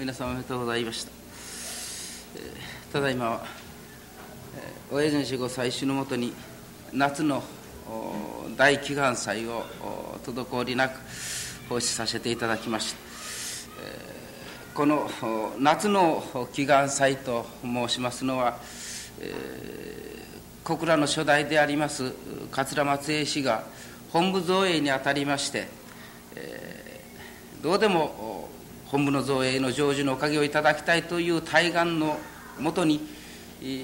皆様おめでとうございました、ただいまは、親父のご祭祀のもとに夏の大祈願祭を滞りなく奉仕させていただきました、この夏の祈願祭と申しますのは、小倉の初代であります桂松英氏が本部造営にあたりまして、どうでも本部の造営の成就のおかげをいただきたいという対岸のもとに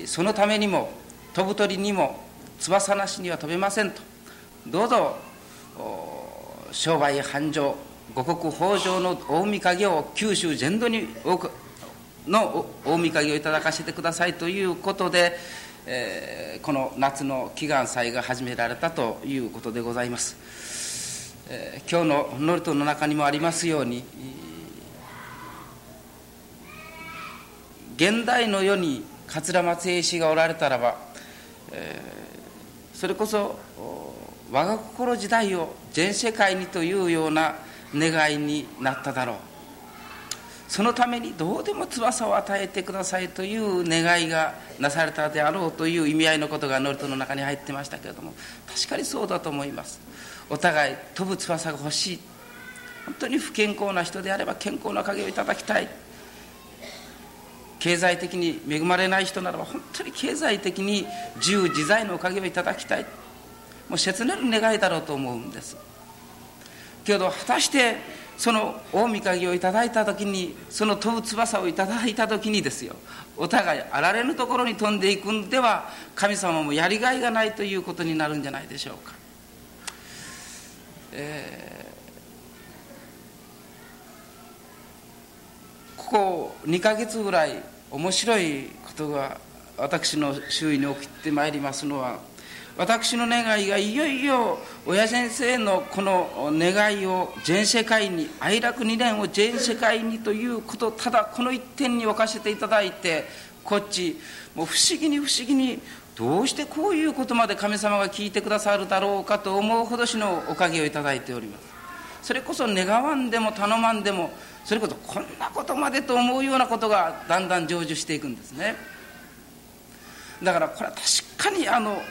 そのためにも飛ぶ鳥にも翼なしには飛べませんと。どうぞ商売繁盛五穀豊穣の大御影を九州全土に多くの大御影をいただかせてくださいということで、えー、この夏の祈願祭が始められたということでございます、えー、今日のノルトの中にもありますように現代の世に桂松英氏がおられたらば、えー、それこそ我が心時代を全世界にというような願いになっただろう。そのためにどうでも翼を与えてくださいという願いがなされたであろうという意味合いのことがノルトの中に入ってましたけれども確かにそうだと思います。お互い飛ぶ翼が欲しい。本当に不健康な人であれば健康な影をいただきたい。経済的に恵まれない人ならば本当に経済的に自由自在のおかげをいただきたい。もう切なる願いだろうと思うんです。けど果たしてその大御鍵をいただいた時にその飛ぶ翼をいただいた時にですよ。お互いあられぬところに飛んでいくんでは神様もやりがいがないということになるんじゃないでしょうか、えー、ここ2ヶ月ぐらい面白いことが私の周囲に起きてまいりますのは私の願いがいよいよ親先生のこの願いを全世界に哀楽2年を全世界にということただこの一点に置かせていただいてこっちもう不思議に不思議にどうしてこういうことまで神様が聞いてくださるだろうかと思うほどしのおかげをいただいております。それこそ願わんでも頼まんでもそれこそこんなことまでと思うようなことがだんだん成就していくんですね。だからこれは確かにあの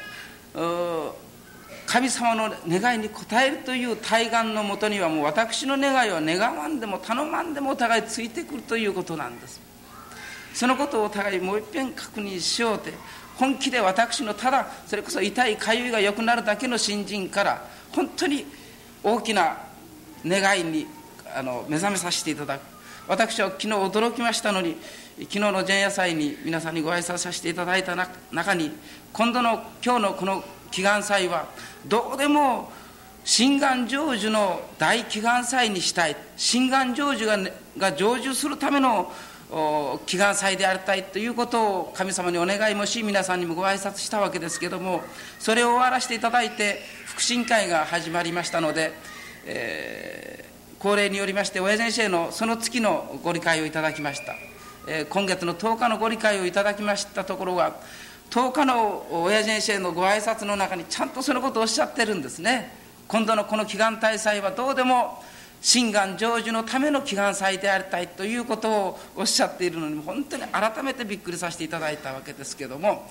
神様の願いに応えるという対岸のもとにはもう私の願いは願わんでも頼まんでもお互いついてくるということなんです。そのことをお互いもう一遍確認しようて本気で私のただそれこそ痛いかゆいが良くなるだけの新人から本当に大きな願いにあの目覚めさせていただく。私は昨日驚きましたのに昨日の前夜祭に皆さんにご挨拶させていただいた中に今度の今日のこの祈願祭はどうでも心願成就の大祈願祭にしたい。心願成就が,、が成就するための祈願祭でありたいということを神様にお願いもし皆さんにもご挨拶したわけですけどもそれを終わらせていただいて福神会が始まりましたので、えー、恒例によりまして親先生のその月のご理解をいただきました、えー、今月の10日のご理解をいただきましたところは10日の親先生のご挨拶の中にちゃんとそのことをおっしゃってるんですね。今度のこの祈願大祭はどうでも心願成就のための祈願祭でありたいということをおっしゃっているのに本当に改めてびっくりさせていただいたわけですけども。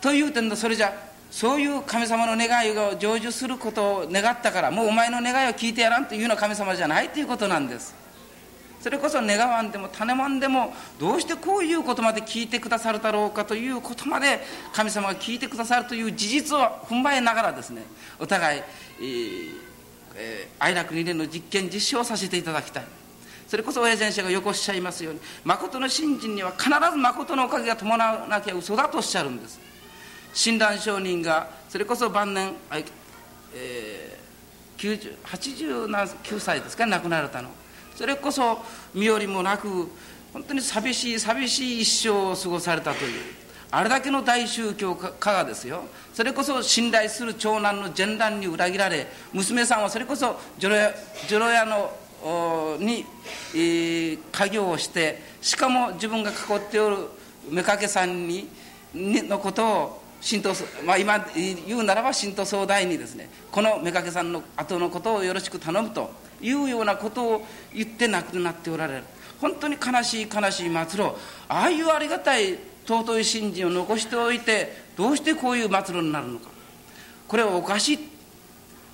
という点でそれじゃそういう神様の願いを成就することを願ったからもうお前の願いを聞いてやらんというような神様じゃないということなんです。それこそ願わんでも種まんでもどうしてこういうことまで聞いてくださるだろうかということまで神様が聞いてくださるという事実を踏まえながらですねお互い、ええ、愛楽2年の実験実証させていただきたい。それこそ親先生がよくおっしゃいますように誠の信心には必ず誠のおかげが伴わなきゃ嘘だとおっしゃるんです。親鸞上人がそれこそ晩年、えー、89歳ですか亡くなられたの。それこそ身寄りもなく本当に寂しい寂しい一生を過ごされたという。あれだけの大宗教家がですよ。それこそ信頼する長男の前乱に裏切られ娘さんはそれこそ女郎屋のに、えー、家業をしてしかも自分が囲っておる妾さんにのことを神道、まあ、今言うならば神道総大にですねこの妾さんの後のことをよろしく頼むというようなことを言って亡くなっておられる。本当に悲しい悲しい末路ああいうありがたい尊い信心を残しておいてどうしてこういう末路になるのか。これはおかしい。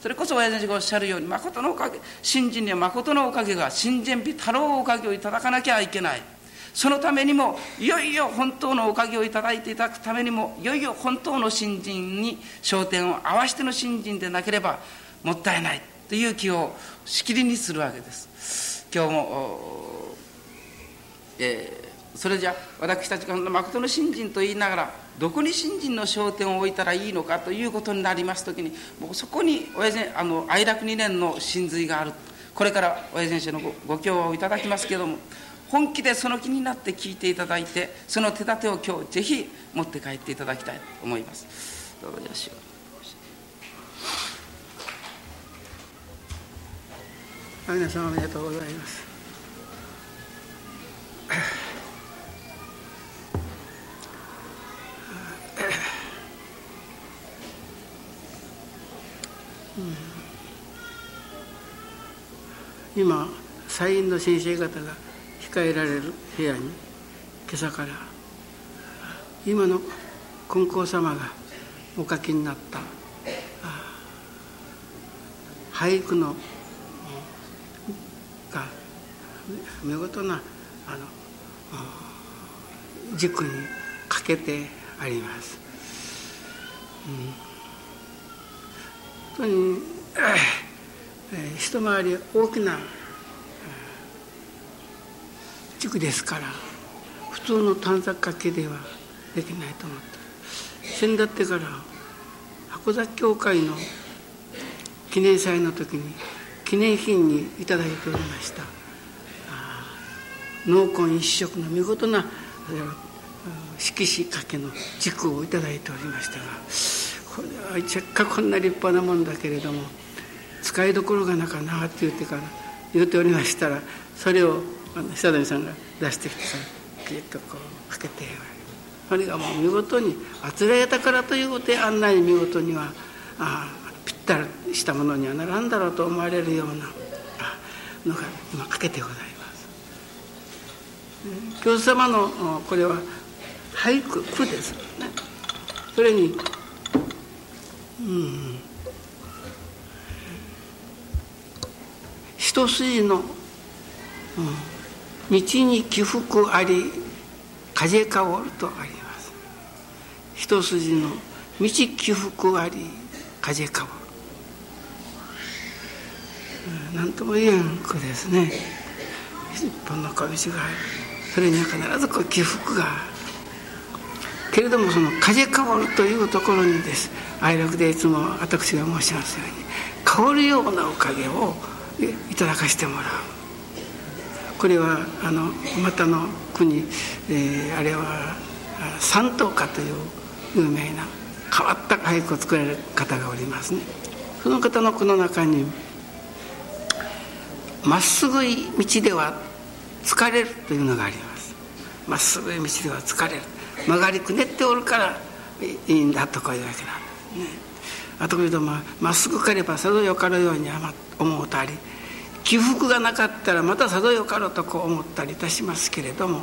それこそ親父がおっしゃるように誠のおかげ信心には誠のおかげが信心日太郎おかげをいただかなきゃいけない。そのためにもいよいよ本当のおかげをいただいていただくためにもいよいよ本当の信心に焦点を合わせての信心でなければもったいないという気をしきりにするわけです。今日も、えー、それじゃ私たちが誠の信心と言いながらどこに信心の焦点を置いたらいいのかということになります時にもうそこに親先あの愛楽2年の真髄がある。これから親先生のごご教話をいただきますけども本気でその気になって聞いていただいてその手立てを今日ぜひ持って帰っていただきたいと思います。どうぞよろしく。皆さんおめでとうございます。今社員の先生方がえられる部屋に今朝から今の金光様がお書きになった俳句のが見事なあの軸にかけてあります。うん、本当に、えー、一回り大きなですから普通の短冊書きではできないと思って。先だってから箱崎教会の記念祭の時に記念品にいいておりました。濃紺一色の見事な色紙掛けの軸をいただいておりましたがこれはせっかくこんな立派なもんだけれども使いどころがなかなって言ってから言っておりましたらそれを久谷さんが出してきてさピッとこうかけてそれがもう見事にあつらえたからということであんなに見事にはあぴったりしたものにはならんだろうと思われるようなのが今かけてございます教祖様のこれは俳句句ですねそれにうん一筋の、うん道に起伏あり風香るとあります。一筋の道起伏あり風香る。何とも言えん句ですね。一本の小道がある。それには必ずこう起伏がけれどもその風香るというところにです。愛楽でいつも私が申しますように香るようなおかげをいただかしてもらう。これはあのまたの国、えー、あれは三等家という有名な変わった俳句を作られる方がおりますね。その方の句の中に「まっすぐい道では疲れる」というのがあります。まっすぐい道では疲れる。曲がりくねっておるからいいんだとこういうわけなんですね。あとこれとまっすぐかればさぞよかるように思うたり起伏がなかったらまたさぞよかろうとこう思ったりいたしますけれども、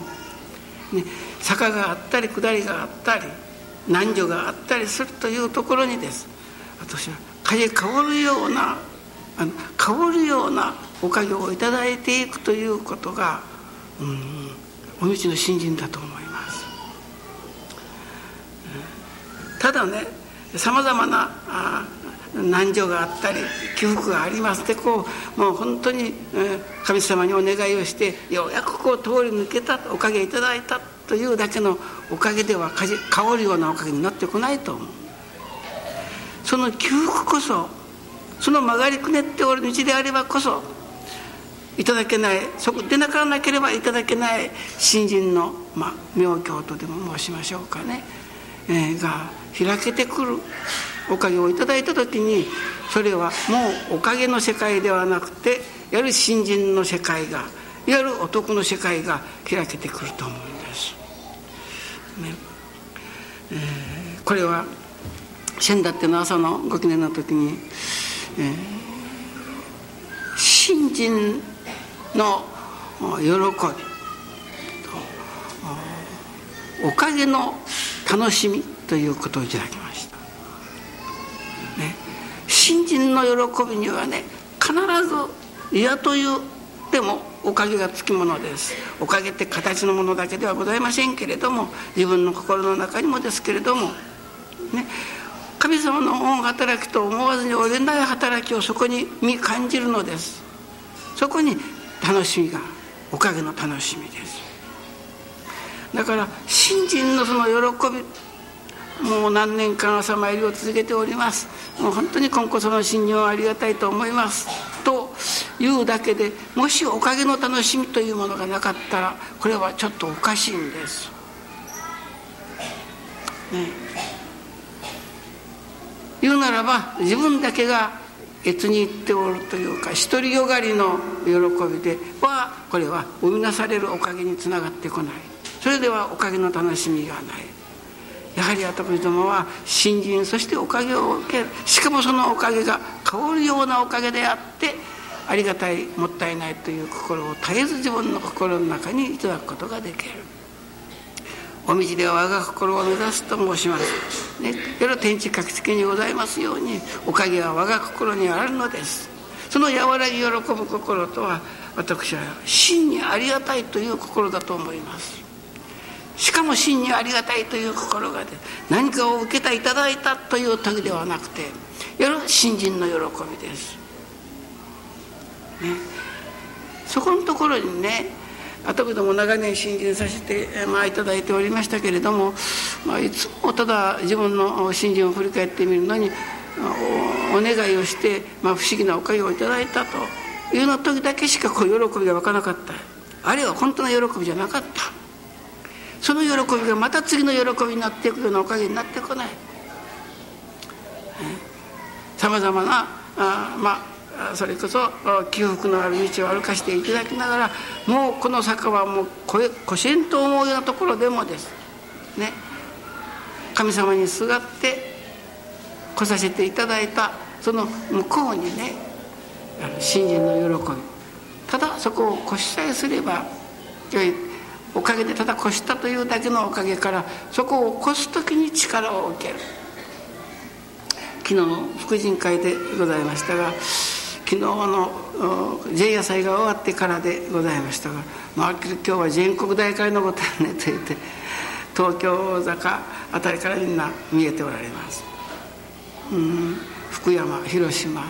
ね、坂があったり下りがあったり難女があったりするというところにです私は風変わるようなあの変わるようなおかげをいただいていくということが、うん、お道の信心だと思います。ただねさまざまなあ難情があったり起伏がありますでこうもう本当に神様にお願いをしてようやくこう通り抜けたおかげいただいたというだけのおかげでは香るようなおかげになってこないと思う。その起伏こそその曲がりくねっておる道であればこそいただけないそこでなからなければいただけない新人の、まあ、妙教とでも申しましょうかね、えー、が開けてくる。おかげをいただいた時にそれはもうおかげの世界ではなくていわゆる新人の世界がいわゆる男の世界が開けてくると思うんです。ねえー、これは先だっての朝のご記念の時に、えー、新人の喜びおかげの楽しみということをいただきました、ね、新人の喜びにはね必ず嫌というでもおかげがつきものです。おかげって形のものだけではございませんけれども自分の心の中にもですけれどもね神様の恩働きと思わずに折れない働きをそこに見感じるのです。そこに楽しみがおかげの楽しみです。だから新人のその喜びもう何年間朝参りを続けております。もう本当に今後その信任はありがたいと思います。というだけでもしおかげの楽しみというものがなかったらこれはちょっとおかしいんです。ね、言うならば自分だけが越に行っておるというか独りよがりの喜びではこれは生み出されるおかげにつながってこない。それではおかげの楽しみがない。やはり私どもは新人そしておかげを受けるしかもそのおかげが香るようなおかげであってありがたいもったいないという心を絶えず自分の心の中にいただくことができる。お道では我が心を目指すと申します、ね、よ天地各地にございますようにおかげは我が心にあるのです。その和らぎ喜ぶ心とは私は真にありがたいという心だと思います。しかも真にありがたいという心がで何かを受けたいただいたという時ではなくて新人の喜びです、ね、そこのところにね私ども長年新人させて、まあ、いただいておりましたけれども、まあ、いつもただ自分の新人を振り返ってみるのにお願いをして、まあ、不思議なおかげをいただいたというの時だけしかこう喜びが湧かなかった。あるいは本当の喜びじゃなかった。その喜びがまた次の喜びになっていくようなおかげになってこない。さまざまなあまあそれこそ起伏のある道を歩かせていただきながらもうこの坂はもうこしんと思うようなところでもです。ね。神様にすがって来させていただいたその向こうにね信心の喜び。ただそこを越しさえすればよいおかげでただ越したというだけのおかげからそこを越す時に力を受ける。昨日の福神会でございましたが昨日の前夜祭が終わってからでございましたが「まあ、今日は全国大会のことやね」と言って東京大阪辺りからみんな見えておられます。うん福山広島、ね、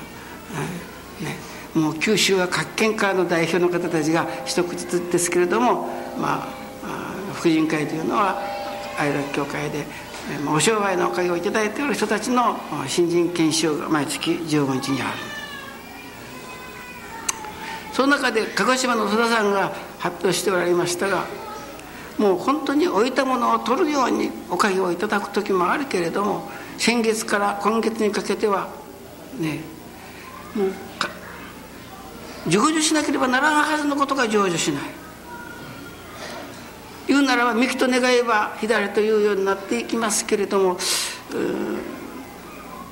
もう九州は各県からの代表の方たちが一口ずつですけれども、まあ、福神会というのは愛楽教会でお商売のおかげを頂いている人たちの新人研修が毎月15日にある。その中で鹿児島の戸田さんが発表しておられましたがもう本当に置いたものを取るようにおかげをいただく時もあるけれども先月から今月にかけてはねもう成就しなければならないはずのことが成就しない言うならば右と願えば左というようになっていきますけれども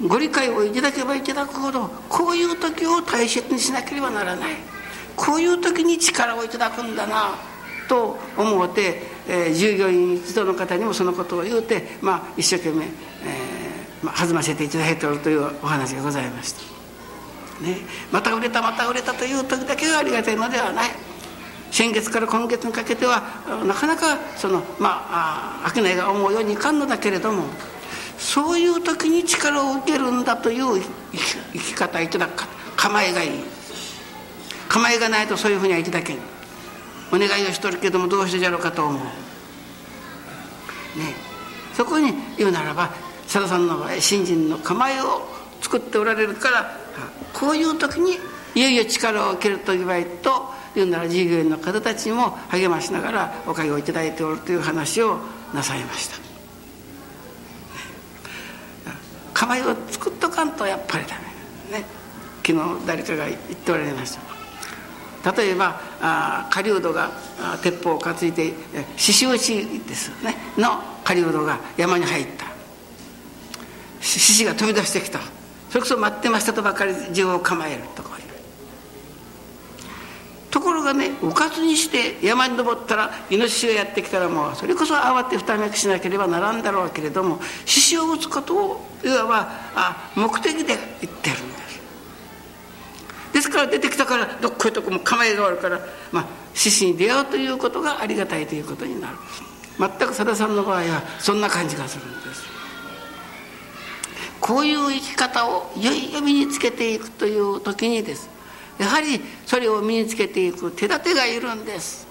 ご理解をいただけばいただくほどこういう時を大切にしなければならないこういう時に力をいただくんだなと思うて、えー、従業員一同の方にもそのことを言うて、まあ、一生懸命、えーまあ、弾ませていただいておるというお話がございました。ね、また売れたまた売れたという時だけがありがたいのではない。先月から今月にかけてはなかなかそのまあ商いが思うようにいかんのだけれどもそういう時に力を受けるんだという生き方いただく構えがいい。構えがないとそういうふうにはいただけんお願いをしとるけどもどうしてじゃろうかと思う。ね。そこに言うならば佐田さんの場合新人の構えを作っておられるからこういう時にいよいよ力を受けると言われと言うなら従業員の方たちにも励ましながらおかげをいただいておるという話をなさいました。構えを作っとかんとやっぱりダメ。ね。昨日誰かが言っておられました。例えば狩人が鉄砲を担いで獅子落ちですね。の狩人が山に入った。獅子が飛び出してきた。それこそ待ってましたとばかり銃を構えるとこういう。ところがねうかつにして山に登ったらイノシシがやってきたらもうそれこそ慌てふためくしなければならんだろうけれども獅子を打つことをいわばあ目的で言ってるんです。ですから出てきたからどっこいとこも構えがあるから、まあ、獅子に出会うということがありがたいということになる。全くさださんの場合はそんな感じがするんです。こういう生き方をいよいよ身につけていくという時にです。やはりそれを身につけていく手立てがいるんです。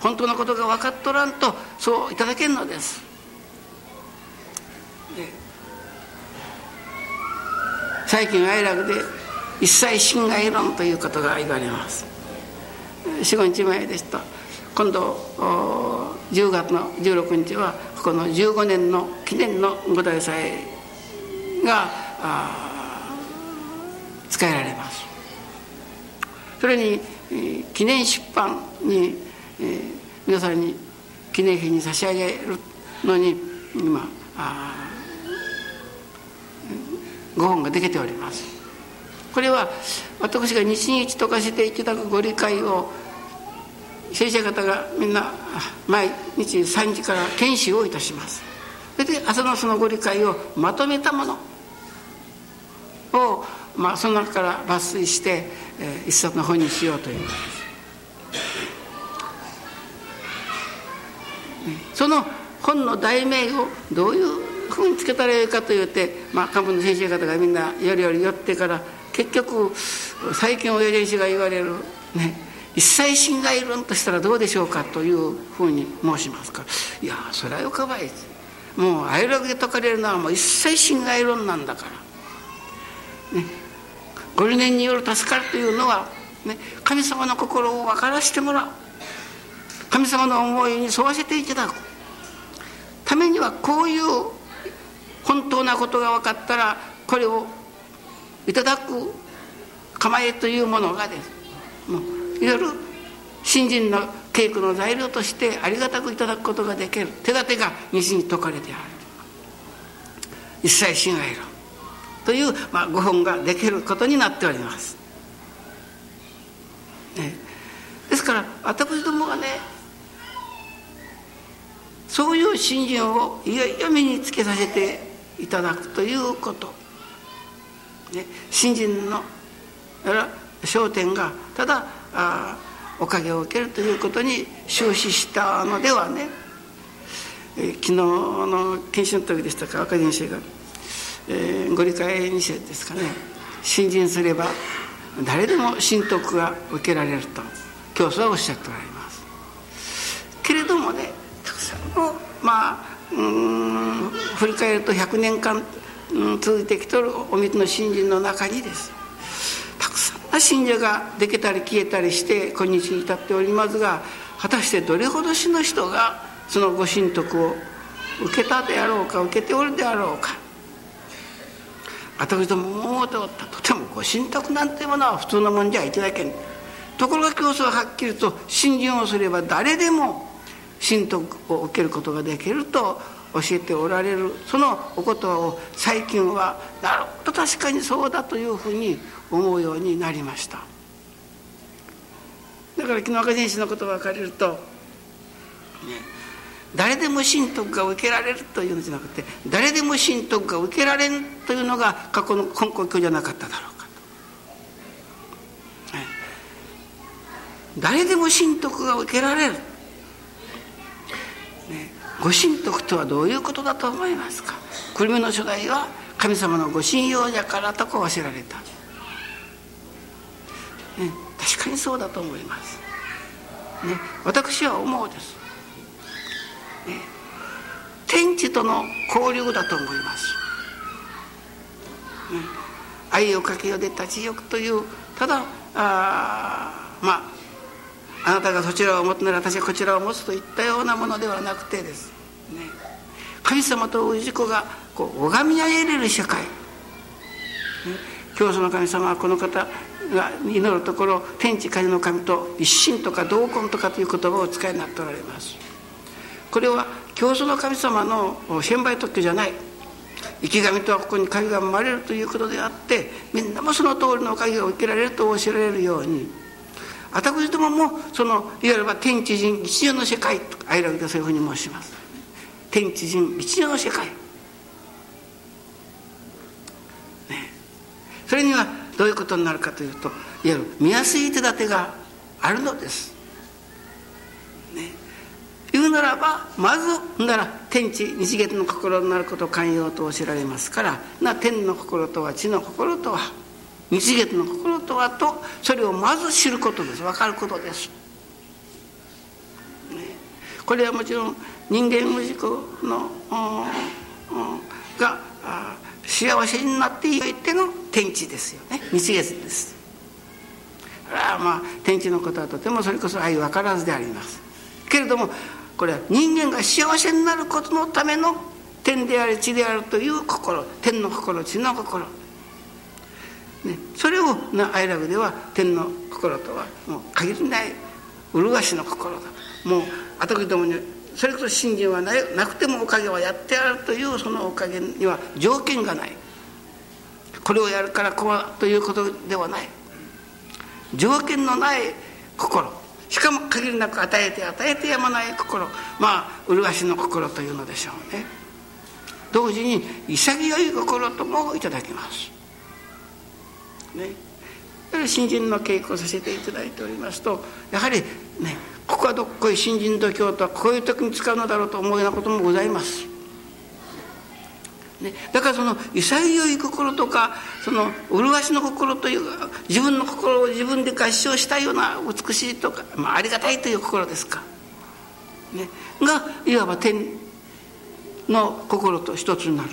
本当のことが分かっとらんとそういただけんのです。最近愛楽で一切心外論ということが言われます。45日前でした。今度10月の16日はこの15年の記念の五大祭が使えられます。それに記念出版に、えー、皆さんに記念碑に差し上げるのに今ご本ができております。これは私が日々とかしていただくご理解を先生方がみんな毎日3時から研修をいたします。それで朝のそのご理解をまとめたもの。を、まあ、その中から抜粋して、えー、一冊の本にしようという。ことです。その本の題名をどういうふうにつけたらよいかというて、まあ、幹部の先生方がみんなよりより寄ってから結局最近親父が言われるね一切心外論としたらどうでしょうかというふうに申しますから。いやそれはよかばいもう愛楽で説かれるのはもう一切心外論なんだから。ね、ご理念による助かるというのは、ね、神様の心を分からせてもらう。神様の思いに沿わせていただく。ためにはこういう本当なことが分かったらこれをいただく。構えというものがです。もういわゆる信心の稽古の材料としてありがたくいただくことができる。手立てが西に説かれてある。一切心愛論という、まあ、ご本ができることになっております。ね、ですから私どもがねそういう信心をいよいよ身につけさせていただくということ、ね、信心の焦点がただあおかげを受けるということに終始したのではね、え昨日の研修の時でしたか若人生が。えー、ご理解2世ですかね。信心すれば誰でも信徳が受けられると教祖はおっしゃっておられます。けれどもねたくさんのまあうん振り返ると100年間、うん、続いてきとるお水の信心の中にです。たくさんの信者ができたり消えたりして今日に至っておりますが果たしてどれほどしの人がそのご神徳を受けたであろうか受けておるであろうか。私ども思うておったとてもご神徳なんてものは普通のもんじゃいけないけん。ところが教祖ははっきりと信心をすれば誰でも神徳を受けることができると教えておられる。そのお言葉を最近はなるほど確かにそうだというふうに思うようになりました。だから昨日赤人士の言葉を借りると、ね、誰でも神徳が受けられるというのじゃなくて誰でも神徳が受けられんというのが過去の根拠じゃなかっただろうかと、はい、誰でも神徳が受けられる、ね、ご神徳とはどういうことだと思いますか？久留米の初代は神様のご信用じゃからとこう教えられた、ね、確かにそうだと思います、ね、私は思うです。天地との交流だと思います、愛をかけようで立ちよくというただあまああなたがそちらを持つなら私はこちらを持つといったようなものではなくてです、ね、神様と氏子がこう拝み上げれる社会、ね、教祖の神様はこの方が祈るところ天地風の神と一心とか同根とかという言葉をお使いになっておられます。これは教祖の神様の専売特許じゃない。生き神とはここに神が生まれるということであってみんなもその通りのおかげを受けられると教えられるように。私どももそのいわゆる天地人一如の世界と愛楽でそういうふうに申します。天地人一如の世界、ね、それにはどういうことになるかというといわゆる見やすい手立てがあるのです、ね、言うならばまずなら天地日月の心になることを寛容と教えられますからな天の心とは地の心とは日月の心とはとそれをまず知ることです。分かることです、ね、これはもちろん人間無事故のが幸せになっていっての天地ですよね。日月です。あまあ天地のことはとてもそれこそ相分からずであります。けれどもこれは人間が幸せになることのための天であり地であるという心天の心地の心。ね、それを愛楽では天の心とはもう限りない麗しの心だ。もう私どもにそれこそ信心はななくてもおかげはやってやるというそのおかげには条件がない。これをやるからこうということではない。条件のない心。しかも限りなく与えて与えてやまない心。まあ麗しの心というのでしょうね。同時に潔い心ともいただきます。ね。新人の稽古をさせていただいておりますとやはりねここはどっこい新人度胸とはこういう時に使うのだろうと思うようなこともございます。ね、だからその潔い心とかその麗しの心というか自分の心を自分で合唱したような美しいとか、まあ、ありがたいという心ですか、ね、がいわば天の心と一つになる。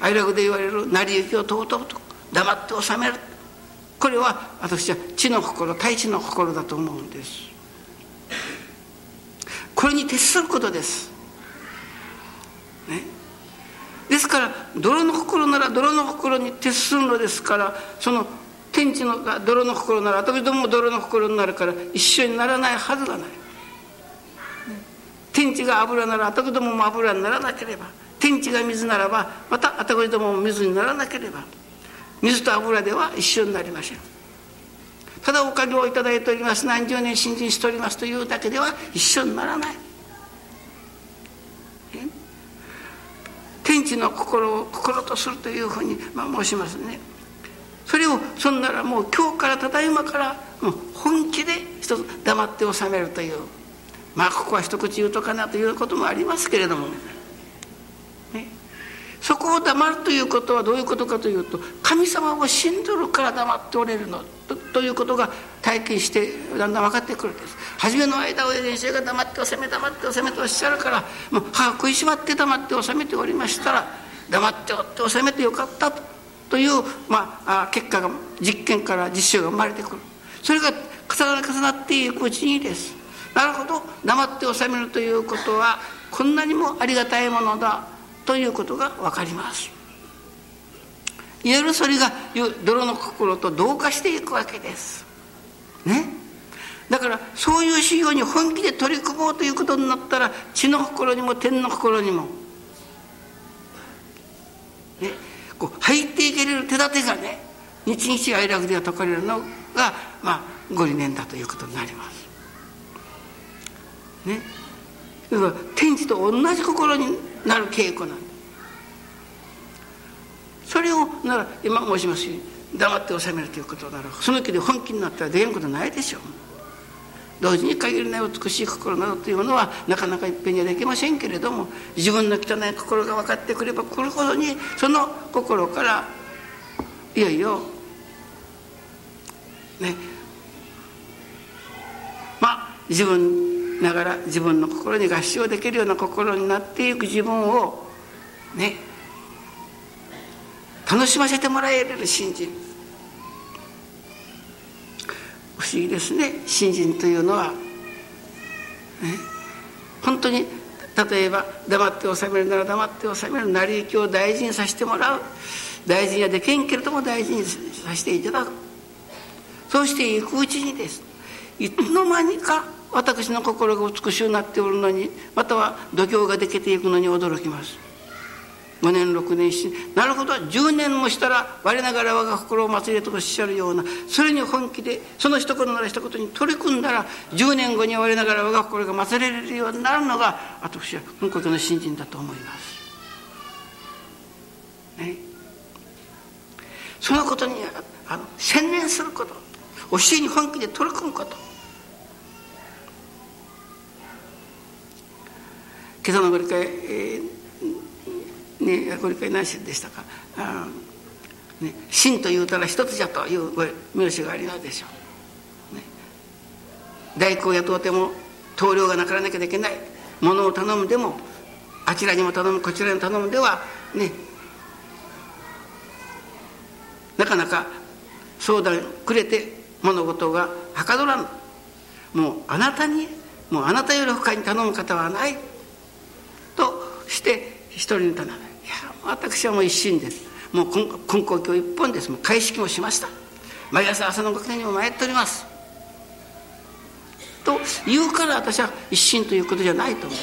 愛楽で言われる成り行きを尊うと黙って収める。これは私は知の心大地の心だと思うんです。これに徹することです。ね。ですから泥の心なら泥の心に徹するのですからその天地のが泥の心なら私どもも泥の心になるから一緒にならないはずがない。天地が油なら私どもも油にならなければ天地が水ならばまた私どもも水にならなければ水と油では一緒になりません。ただお金を頂いております。何十年信心しておりますというだけでは一緒にならない。天地の心を心とするというふうに、まあ、申しますね。それをそんならもう今日からただいまからもう本気で一つ黙って収めるという。まあここは一口言うとかなということもありますけれどもね。そこを黙るということはどういうことかというと神様を信ずるから黙っておれるの。ということが体験してだんだん分かってくるんです。初めの間親先生が黙って収め黙って収めとおっしゃるからもう歯を食いしばって黙って収めておりましたら黙っておって収めてよかったという、まあ、結果が実験から実証が生まれてくる。それが重な重なっていくうちにです。なるほど黙って収めるということはこんなにもありがたいものだということが分かります。いわゆるそれが泥の心と同化していくわけです。ね？だからそういう修行に本気で取り組もうということになったら地の心にも天の心にもね？こう入っていけれる手立てがね日々愛楽では解かれるのが、まあ、ご理念だということになります。ね、だから天地と同じ心になる稽古なんです。それをなら今申しますように黙って収めるということならその気で本気になったら出んことないでしょう。同時に限りない美しい心などというものはなかなかいっぺんにはできませんけれども自分の汚い心が分かってくればくるほどにその心からいよいよねまあ自分ながら自分の心に合唱できるような心になっていく自分をね楽しませてもらえる信心不思議ですね。信心というのは、ね、本当に例えば黙って収めるなら黙って収める成り行きを大事にさせてもらう。大事にはできんけれども大事にさせていただく。そうしていくうちにです。いつの間にか私の心が美しくなっておるのにまたは度胸ができていくのに驚きます。5年6年7年なるほど10年もしたら我ながら我が心を祭れとおっしゃるようなそれに本気でその一言なら一言に取り組んだら10年後に我ながら我が心が祭れるようになるのが私は本国の信心だと思います。ね、そのことにあの専念すること教えに本気で取り組むこと今朝のご理解、えー、ね、ご理解なしでしたか、ね、真と言うたら一つじゃという名詞がありなのでしょう、ね、大工を雇うても棟梁がなからなきゃいけないものを頼むでもあちらにも頼むこちらに頼むではね。なかなか相談くれて物事がはかどらん。もうあなたにもうあなたより他に頼む方はない。として一人に頼む。私はもう一心です。もう根高教一本です。もう開式もしました。毎朝朝の学年にも参っております。と言うから私は一心ということじゃないと思う。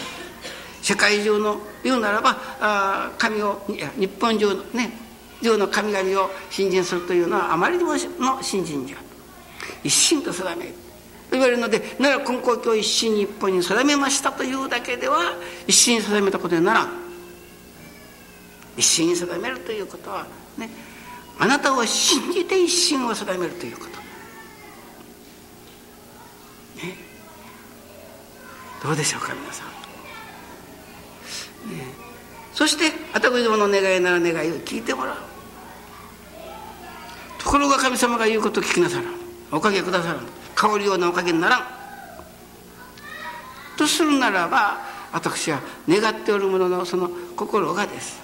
世界中の言うならばあ神を日本中のね中の神々を信心するというのはあまりにもの信心じゃ。一心と定める。と言われるのでなら根高教一心一本に定めましたというだけでは一心に定めたことにならん。一心に定めるということはねあなたを信じて一心を定めるということ。ね。どうでしょうか皆さん、ね、そして私どもの願いなら願いを聞いてもらう。ところが神様が言うことを聞きなさらおかげくださらん。香るようなおかげにならん。とするならば私は願っておるもののその心がです、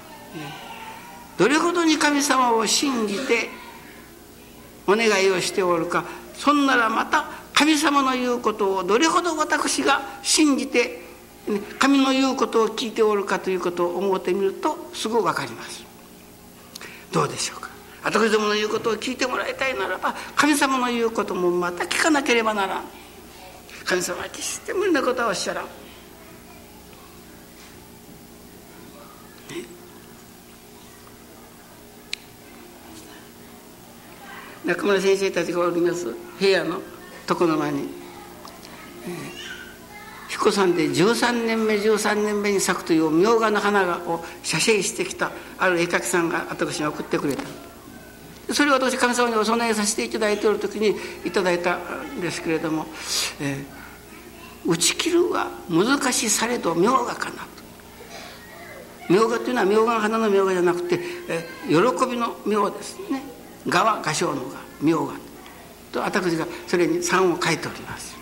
どれほどに神様を信じてお願いをしておるかそんならまた神様の言うことをどれほど私が信じて神の言うことを聞いておるかということを思ってみるとすぐ分かります。どうでしょうか。私どもの言うことを聞いてもらいたいならば神様の言うこともまた聞かなければならん。神様は決して無理なことはおっしゃらん、中村先生たちがおります部屋の床の間に、えー、彦山で13年目13年目に咲くという明画の花を写真してきたある絵描きさんが私に送ってくれた。それを私神様にお供えさせていただいておる時にいただいたんですけれども、えー、打ち切るは難しされど明画かなと。明画というのは明画の花の明画じゃなくて、えー、喜びの明ですね。画は画商の画明画と私がそれに3を書いております。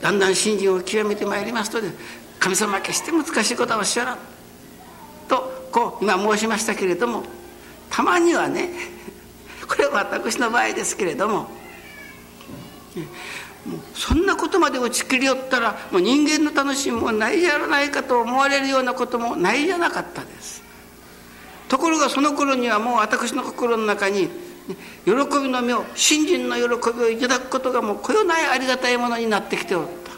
だんだん信心を極めてまいりますと神様は決して難しいことはおっしゃらん。とこう今申しましたけれどもたまにはね これは私の場合ですけれどもそんなことまで打ち切りよったらもう人間の楽しみもないじゃないかと思われるようなこともないじゃなかったです。ところがその頃にはもう私の心の中に喜びの目を信心の喜びをいただくことがもうこよないありがたいものになってきておった。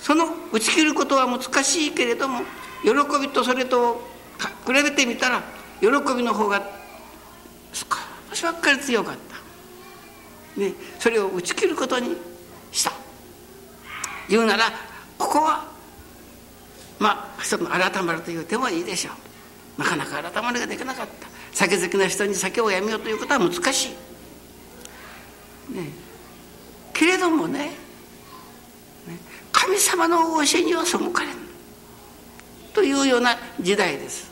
その打ち切ることは難しいけれども喜びとそれと比べてみたら喜びの方が少しばっかり強かった、ね、それを打ち切ることにした。言うならここはまあ一つの改まると言うてもいいでしょう。なかなか改まりができなかった。酒好きな人に酒をやめようということは難しい、ね、けれどもね神様の教えには背かれん。というような時代です。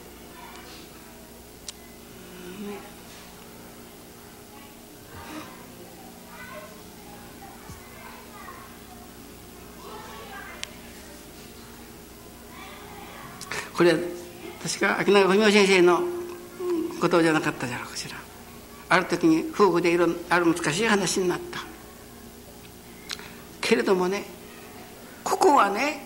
これ確か秋永文雄先生のことじゃなかったじゃろうかしら。ある時に夫婦でいろある難しい話になった。けれどもねここはね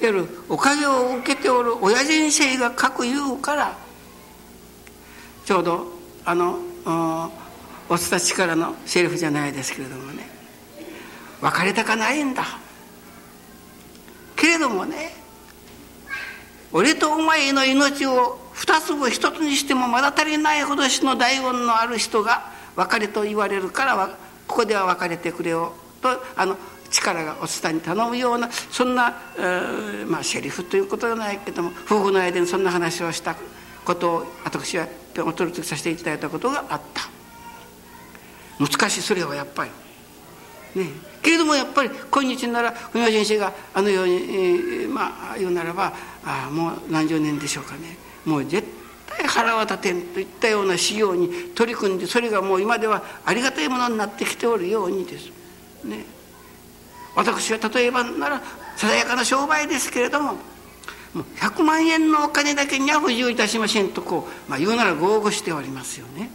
いわゆるおかげを受けておる親人生が書く言うからちょうどあのお伝ちからのセリフじゃないですけれどもね別れたかないんだ。けれどもね俺とお前の命を二つを一つにしてもまだ足りないほど死の大恩のある人が別れと言われるからここでは別れてくれよとあの力がお伝えに頼むようなそんな、えー、まあセリフということじゃないけども夫婦の間にそんな話をしたことを私はお取り次ぎさせていただいたことがあった。難しいそれはやっぱり。ねけれどもやっぱり今日なら文明先生があのように、えー、まあ言うならばあもう何十年でしょうかねもう絶対腹は立てんといったような修行に取り組んでそれがもう今ではありがたいものになってきておるようにです。ね、私は例えばならささやかな商売ですけれどももう100万円のお金だけには不自由いたしませんとこう、まあ、言うなら豪語しておりますよね。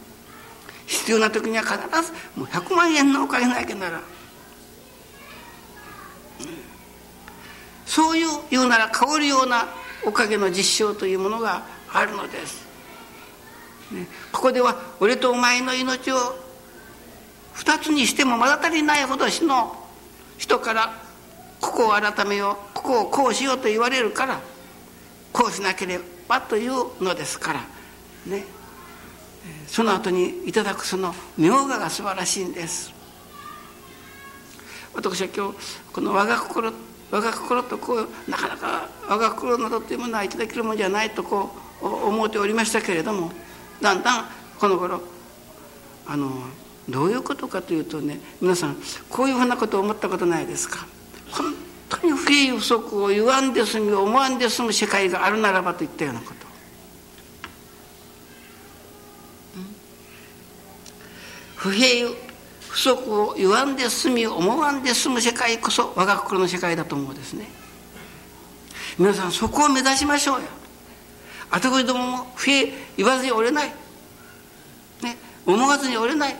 必要な時には必ずもう100万円のお金だけならそういう言うなら変わるようなおかげの実証というものがあるのです、ね、ここでは俺とお前の命を二つにしてもまだ足りないほど死の人からここを改めようここをこうしようと言われるからこうしなければというのですから。ね。その後にいただくその名画が素晴らしいんです。私は今日この我が心我が心とこうなかなか我が心などというものはいただけるものじゃないとこう思っておりましたけれどもだんだんこの頃あのどういうことかというとね皆さんこういうふうなことを思ったことないですか？本当に不平不足を言わんで済み思わんで済む世界があるならばといったようなこと。不平不足を言わんで済み思わんで済む世界こそ我が心の世界だと思うですね。皆さんそこを目指しましょうよ。あてこどもも不平言わずにおれない、ね、思わずにおれない、ね、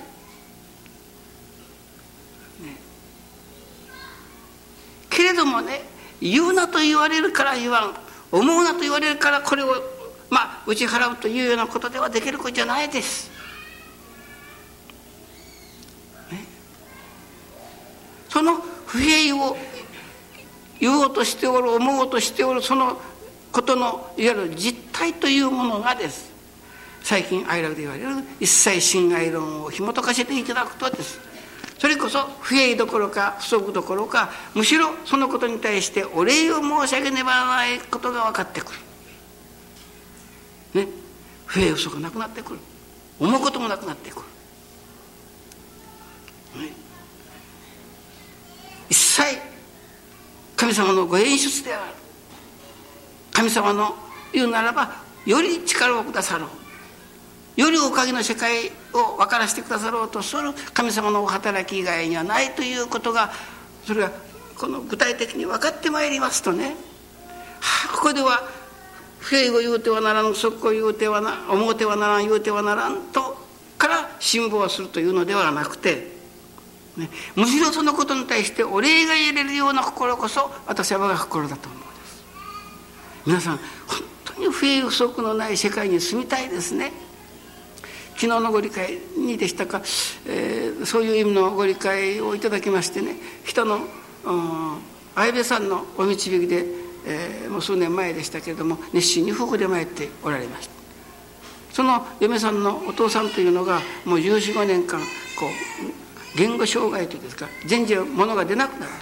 けれどもね言うなと言われるから言わん。思うなと言われるからこれをまあ打ち払うというようなことではできることじゃないです。その不平を言おうとしておる思おうとしておるそのことのいわゆる実態というものがです最近愛楽で言われる一切侵害論を紐解かせていただくとですそれこそ不平どころか不足どころかむしろそのことに対してお礼を申し上げねばならないことが分かってくる。ね不平不足がなくなってくる思うこともなくなってくる。一切神様のご演出である。神様の言うならばより力をくださろう。よりおかげの世界を分からせてくださろうとする神様のお働き以外にはないということがそれがこの具体的に分かってまいりますとね、はあ、ここでは不平を言うてはならん即行言うてはな思うてはならん言うてはならんとから辛抱するというのではなくてね、むしろそのことに対してお礼が言えれるような心こそ私は我が心だと思うんです。皆さん本当に不平不足のない世界に住みたいですね。昨日のご理解にでしたか、えー、そういう意味のご理解をいただきましてね。人の相部さんのお導きで、えー、もう数年前でしたけれども熱心に夫婦で参っておられました。その嫁さんのお父さんというのがもう1415年間こう言語障害というんですか全然ものが出なくなる。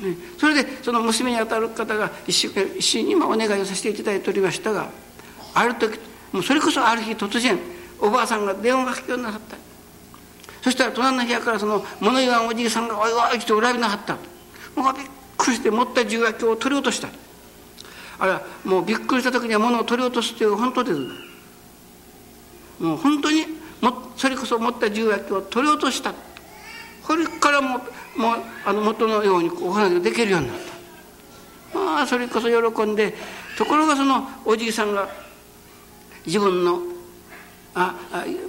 と、ね、それでその娘にあたる方が一週一緒に今お願いをさせていただいておりましたがある時もうそれこそある日突然おばあさんが電話がかけようになった。そしたら隣の部屋からその物言わんおじいさんが「おいおい」って恨みなはった。もうびっくりして持った重役を取り落とした。あらもうびっくりした時には物を取り落とすという本当です。もう本当にもそれこそ持った重役を取り落とした。これからももうあの元のようにお話ができるようになった。まあそれこそ喜んでところがそのおじいさんが自分のあ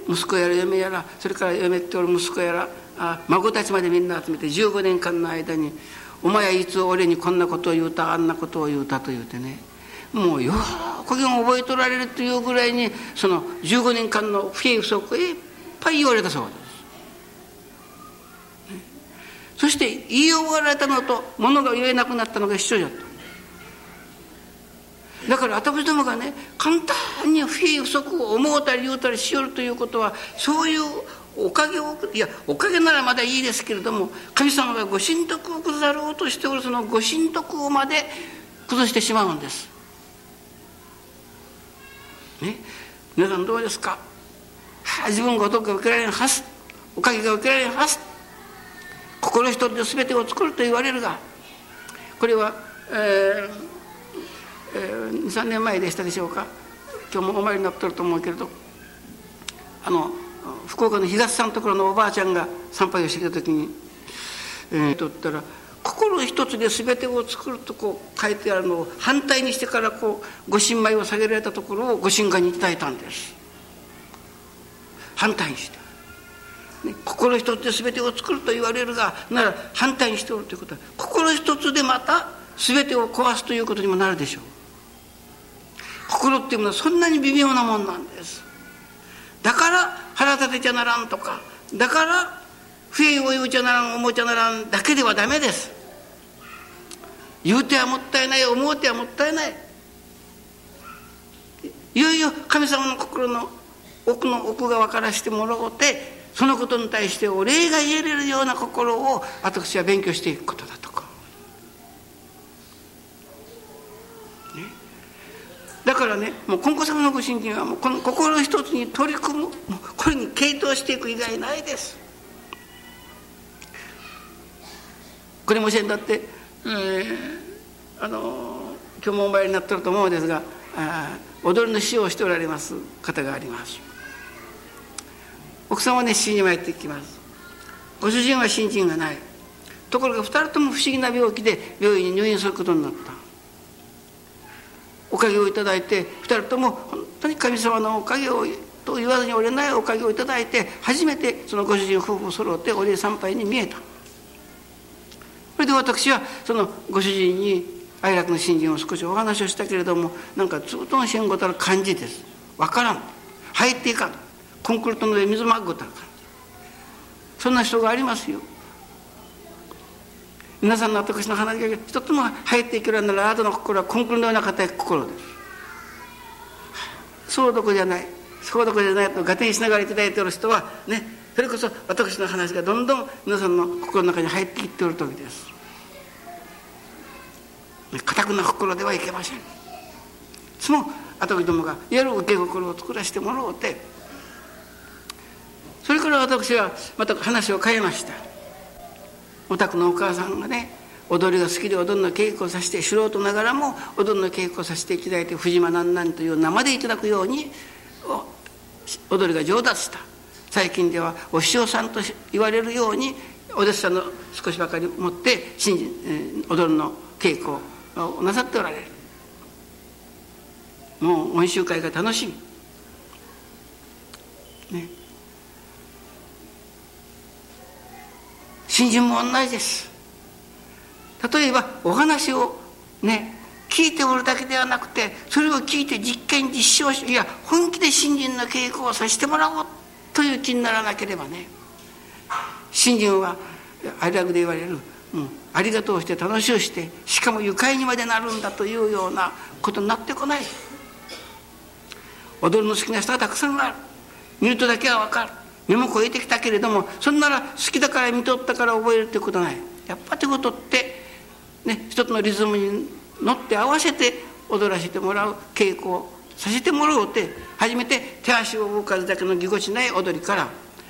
息子やら嫁やらそれから嫁っておる息子やらあ孫たちまでみんな集めて15年間の間に「お前はいつ俺にこんなことを言うたあんなことを言うた」と言うてね。もうよく覚えとられるというぐらいにその15年間の不平不足をいっぱい言われたそうです。そして言い終わられたのと物が言えなくなったのが一緒じゃっただから私どもがね簡単に不平不足を思うたり言うたりしよるということはそういうおかげをいやおかげならまだいいですけれども神様がご神徳を崩さろうとしておるそのご神徳をまで崩してしまうんです。ね。皆さんどうですか、はあ、自分がどが受けられるはず。おかげが受けられるはず。心一つで全てを作ると言われるがこれは、えーえー、23年前でしたでしょうか？今日もお参りになってると思うけれど。あの福岡の東さんのところのおばあちゃんが参拝をしてきた時に、えー、とったら「心一つで全てを作る」とこう書いてあるのを反対にしてからこうご神米を下げられたところをご神官に伝えたんです。反対にして、ね、心一つで全てを作ると言われるがなら反対にしておるということは心一つでまた全てを壊すということにもなるでしょう。心っていうものはそんなに微妙なもんなんです。だから腹立てちゃならんとかだから不平を言うちゃならん思うちゃならんだけではダメです。言うてはもったいない思うてはもったいない。いよいよ神様の心の奥の奥側からしてもらおうてそのことに対してお礼が言えれるような心を私は勉強していくことだとか、ね、だからねもう金子様のご信心はもうこの心一つに取り組む。これに傾倒していく以外ないです。これもしえんだって、え、あの今日もお参りになってると思うんですがあ踊りの詩をしておられます方があります。奥さんは熱心に参ってきます。ご主人は新人がない。ところが2人とも不思議な病気で病院に入院することになった。おかげをいただいて2人とも本当に神様のおかげをと言わずにおれないおかげをいただいて初めてそのご主人夫婦揃ってお礼参拝に見えた。それで私はそのご主人に愛楽の信心を少しお話をしたけれどもなんかずっとの信号たる感じです。分からん。入っていかん。コンクリートの上水まっぐたかそんな人がありますよ。皆さんの私の話が一つも入っていけるならあなたの心はコンクリのような硬い心です。そうどこじゃない。そうどこじゃないと合点しながらいただいてる人はねそれこそ私の話がどんどん皆さんの心の中に入っていっておる時です。固くな心ではいけません。いつも私どもがやる受け心を作らせてもらおうてそれから私はまた話を変えました。お宅のお母さんがね踊りが好きで踊りの稽古をさせて素人ながらも踊りの稽古をさせていただいて藤間なんなんという名までいただくように踊りが上達した。最近ではお師匠さんと言われるようにお弟子さんの少しばかり持って新人踊りの稽古をなさっておられる。もう温習会が楽しみね。新人も同じです。例えばお話をね聞いておるだけではなくてそれを聞いて実験実証しいや本気で新人の稽古をさせてもらおうという気にならなければね新人は愛楽で言われる、うん、ありがとうして楽しをしてしかも愉快にまでなるんだというようなことになってこない。踊りの好きな人がたくさんある。見るとだけは分かる。目も超えてきたけれどもそんなら好きだから見とったから覚えるってことない。やっぱということってね一つのリズムに乗って合わせて踊らせてもらう稽古をさせてもらおうって初めて手足を動かすだけのぎこちない踊りから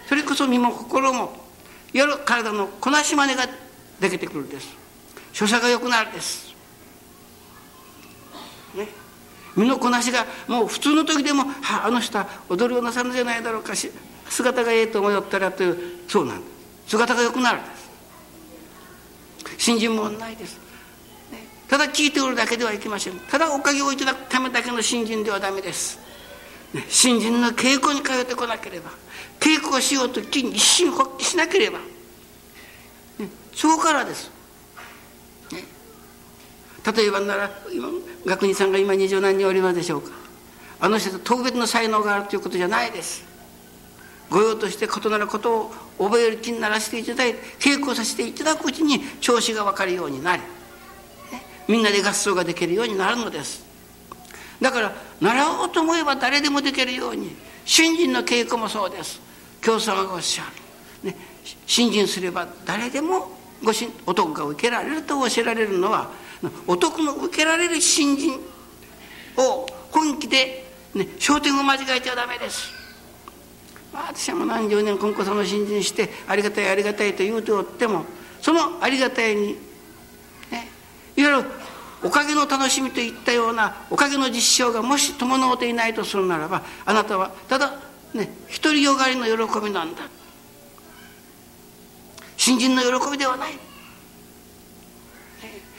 それこそ身も心も夜体のこなしまねができてくるんです。所作が良くなるんです、ね、身のこなしがもう普通の時でも「はあの人は踊りをなさるんじゃないだろうかし姿がええと思ったらというそうなんです。姿が良くなるんです。新人も同じです、ただ聞いておるだけではいけません。ただおかげをいただくためだけの新人ではダメです、新人の稽古に通ってこなければ稽古をしようと一心発起しなければ、そこからです、例えばなら今学人さんが今二十何人おりますでしょうか。あの人と特別な才能があるということじゃないです。御用として異なることを覚える気にならせていただいて稽古させていただくうちに調子が分かるようになり、みんなで合奏ができるようになるのです。だから習おうと思えば誰でもできるように新人の稽古もそうです。教様がおっしゃる、ね、新人すれば誰でもごし男が受けられると教えられるのは男の受けられる新人を本気で、ね、焦点を間違えちゃダメです、私はもう何十年今後その新人してありがたいありがたいと言うておってもそのありがたいに、いわゆるおかげの楽しみといったようなおかげの実証がもし伴うていないとするならばあなたはただね独りよがりの喜びなんだ。新人の喜びではない。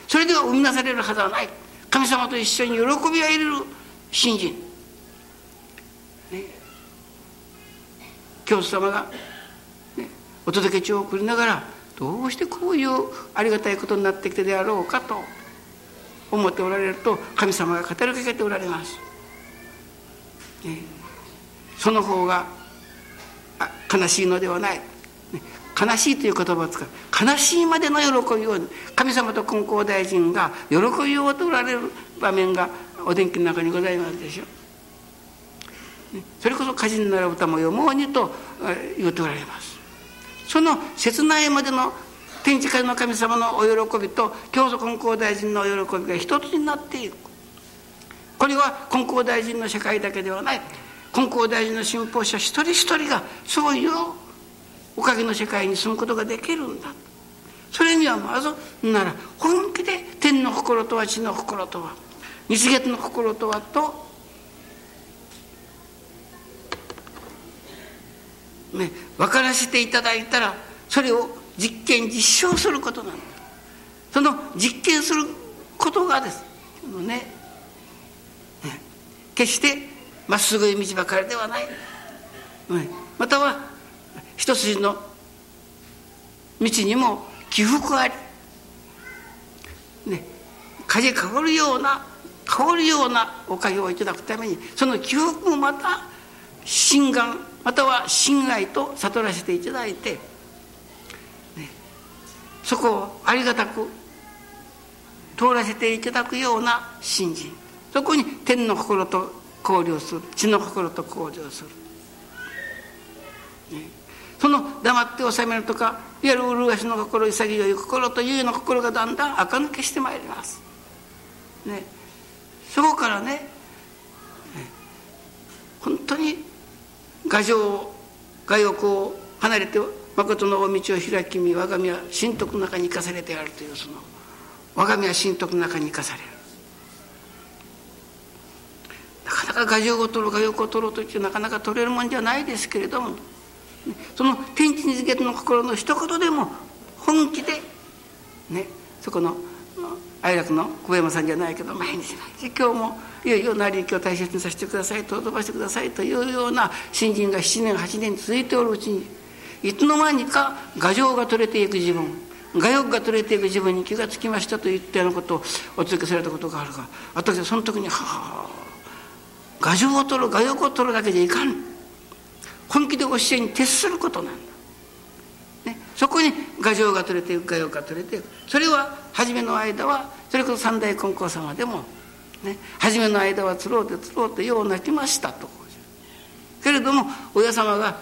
それでは生み出されるはずはない。神様と一緒に喜びを得る新人、ね。教祖様が、ね、お届け帳を送りながらどうしてこういうありがたいことになってきてであろうかと思っておられると神様が語りかけておられます。ね、その方が悲しいのではない。悲しいという言葉を使う悲しいまでの喜びを神様と金光大臣が喜びをとられる場面がお天気の中にございますでしょう。それこそ歌人なら歌も読もうにと言っておられますその切ないまでの天地界の神様のお喜びと教祖金光大臣のお喜びが一つになっていくこれは金光大臣の社会だけではない。金光大臣の信奉者一人一人がそういうおかげの世界に住むことができるんだ。それにはまずなら本気で天の心とは地の心とは日月の心とはとね、分からせていただいたらそれを実験実証することなんだ。その実験することがです。ねね決してまっすぐい道ばかりではない、ね、または一筋の道にも起伏あり、ね、風変わるような変わるようなおかげをいただくためにその起伏もまた心眼または心愛と悟らせていただいて、ね、そこをありがたく通らせていただくような信心。そこに天の心と交流する。地の心と交流する、ね、その黙って収めるとかいわゆる麗しの心潔い心というような心がだんだん垢抜けしてまいります、ね、そこからねね。本当に牙城牙欲を離れて誠の大道を開きみ我が身は神徳の中に生かされてあるというその我が身は神徳の中に生かされるなかなか牙城を取ろう牙欲を取ろうと言ってなかなか取れるもんじゃないですけれどもその天地日月の心の一言でも本気でねそこの愛楽の小山さんじゃないけど毎日毎日今日もいよいよ成り行きを大切にさせてくださいと飛ばしてくださいというような新人が7年8年続いておるうちにいつの間にか牙城が取れていく自分牙欲が取れていく自分に気がつきましたと言ったようなことをお続けされたことがあるが私はその時にはあ牙城を取る牙欲を取るだけでいかん本気で教えに徹することなんだ、そこに牙城が取れていく牙欲が取れていくそれは初めの間はそれこそ三大金光様でもね、初めの間はつろうてつろうてよう泣きましたと。けれども親様が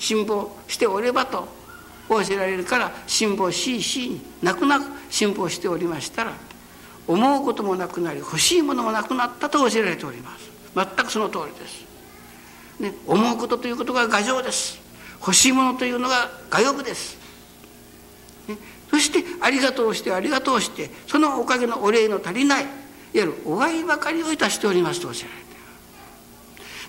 辛抱しておればと教えられるから辛抱しいしに泣く泣く辛抱しておりましたら思うこともなくなり欲しいものもなくなったと教えられております。全くその通りです、ね、思うことということが牙城です。欲しいものというのが牙欲です、そしてありがとうしてありがとうしてそのおかげのお礼の足りないいわゆるお愛ばかりをいたしておりますとおっしゃられて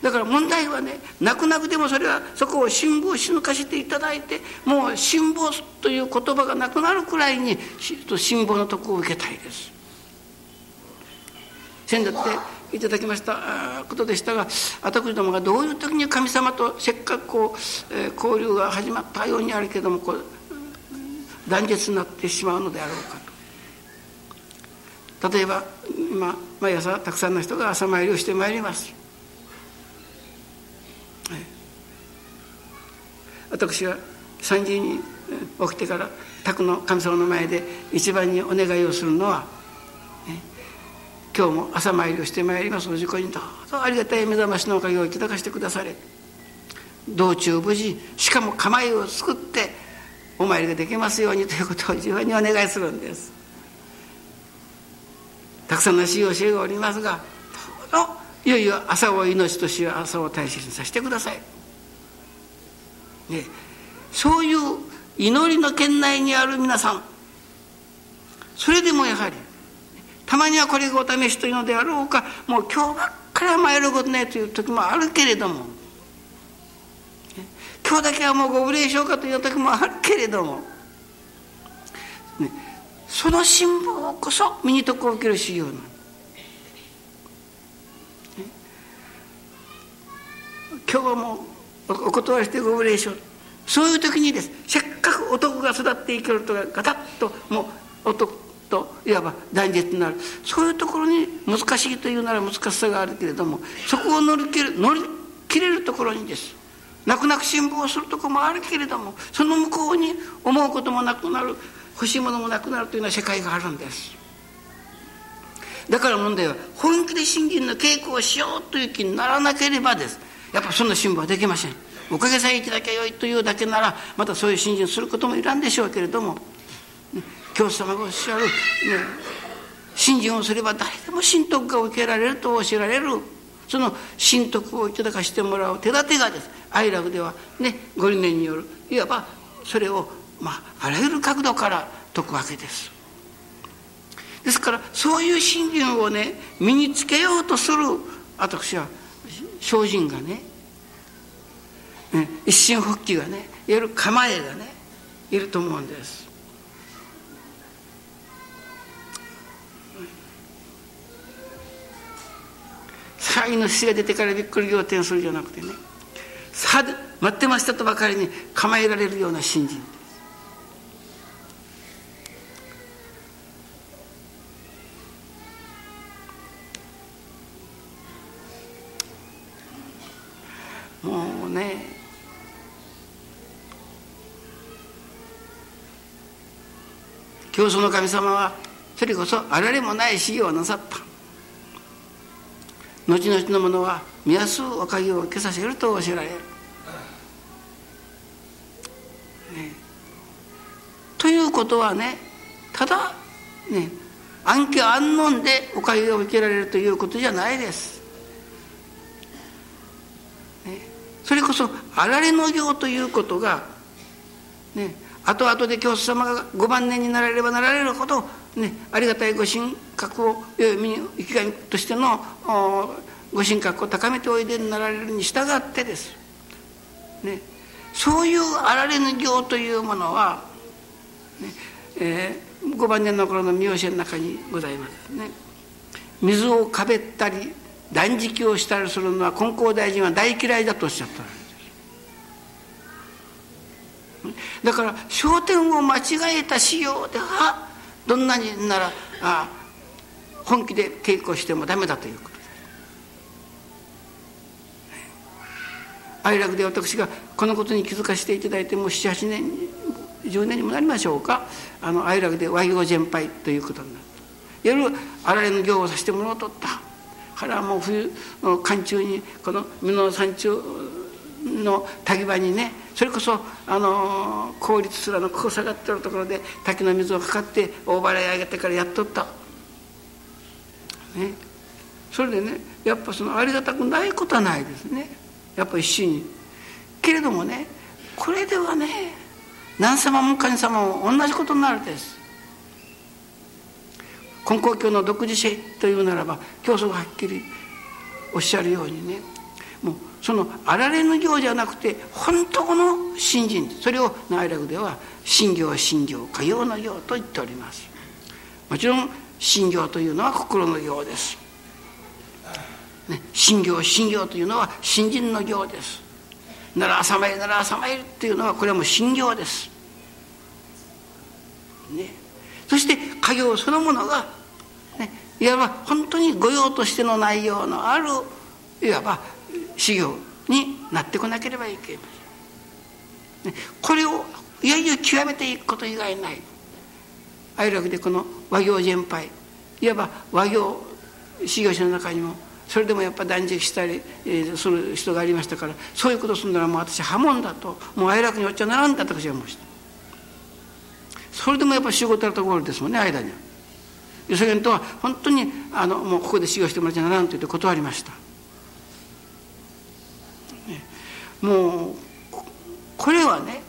だから問題はね泣く泣くでもそれはそこを辛抱し抜かしていただいてもう辛抱という言葉がなくなるくらいに辛抱の徳を受けたいです。先だっていただきましたことでしたが私どもがどういう時に神様とせっかくこう、え、交流が始まったようにあるけどもこう断絶になってしまうのであろうかと。例えば今毎朝たくさんの人が朝参りをしてまいります。私は3時に起きてから宅の神様の前で一番にお願いをするのは、今日も朝参りをしてまいります。お事故にどうぞありがたい目覚ましのおかげをいただかしてくだされ。道中無事しかも構えを作ってお参りができますようにということを自分にお願いするんです。たくさんの死を教えがおりますがどうぞいよいよ朝を命とし朝を大切にさせてください、ね、そういう祈りの圏内にある皆さんそれでもやはりたまにはこれがお試しというのであろうかもう今日ばっかりは参ることねという時もあるけれども今日だけはもうご無礼しようかという時もあるけれども、ね、その辛抱こそ身に徳を受ける修行なの。今日はもうお断りしてご無礼しよう。そういう時にですせっかく男が育っていけるとガタッともう男といわば断絶になる。そういうところに難しいというなら難しさがあるけれどもそこを乗り切る乗り切れるところにです。泣く泣く辛抱するとこもあるけれどもその向こうに思うこともなくなる欲しいものもなくなるというような世界があるんです。だから問題は本気で信心の稽古をしようという気にならなければです。やっぱそんな辛抱はできません。おかげさえいただけよいというだけならまたそういう信心することもいらんでしょうけれども、教師様がおっしゃる、ね、信心をすれば誰でも神徳が受けられると教えられるその神徳をいただかしてもらう手立てがです。愛楽ではねご理念によるいわばそれをまああらゆる角度から説くわけです。ですからそういう信心をね身につけようとする私は精進がね一心復帰がねいわゆる構えがねいると思うんです。才の死が出てからびっくり仰天するじゃなくてね。さ待ってましたとばかりに構えられるような信心。もうね教祖の神様はそれこそあられもない修行をなさった。後々のものは見やすおかげを消させると教えられる、ね、ということはねただね暗記安穏でおかげを受けられるということじゃないです、ね、それこそあられの行ということがね後々で教祖様がご晩年になられればなられるほどね、ありがたいご神格を生きがいとしてのご神格を高めておいでになられるに従ってです、ね、そういうあられぬ行というものは、ね。えー、5番年の頃の見教えの中にございます。ね。水をかべったり断食をしたりするのは金光大臣は大嫌いだとおっしゃっただから焦点を間違えた仕様ではどんなにならああ本気で稽古してもダメだということ。です愛楽で私がこのことに気づかせていただいてもう78年10年にもなりましょうか。あの愛楽で和行全廃ということになった。夜あられの行をさせてもらおうとった。からもう冬の寒中にこの美濃山中の滝場にねそれこそあの公立すらのここ下がってるところで滝の水をかかって大払い上げてからやっとった。ね、それでねやっぱそのありがたくないことはないですねやっぱ一心に。けれどもねこれではね何様も神様も同じことになるんです。根高教の独自性というならば教祖がはっきりおっしゃるようにねもうそのあられの行じゃなくて本当の信心それを内楽では信行は信行か用の行と言っておりますもちろん信行というのは心の行です、ね、信行信行というのは信心の行です。なら朝参なら朝参っていうのはこれはもう信行です。ねそして家業そのものが、ね、いわば本当に御用としての内容のあるいわば修行になってこなければいけませんこれをいよいよ極めていくこと以外ない。哀楽でこの和行全廃いわば和行修行者の中にもそれでもやっぱ断食したり、えー、する人がありましたからそういうことするならもう私破門だともう哀楽におっちゃならんだと私は思いましたそれでもやっぱ仕事あるところですもんね間には。世間とは本当にあのもうここで修行してもらっちゃならんと言って断りました。もうこれはね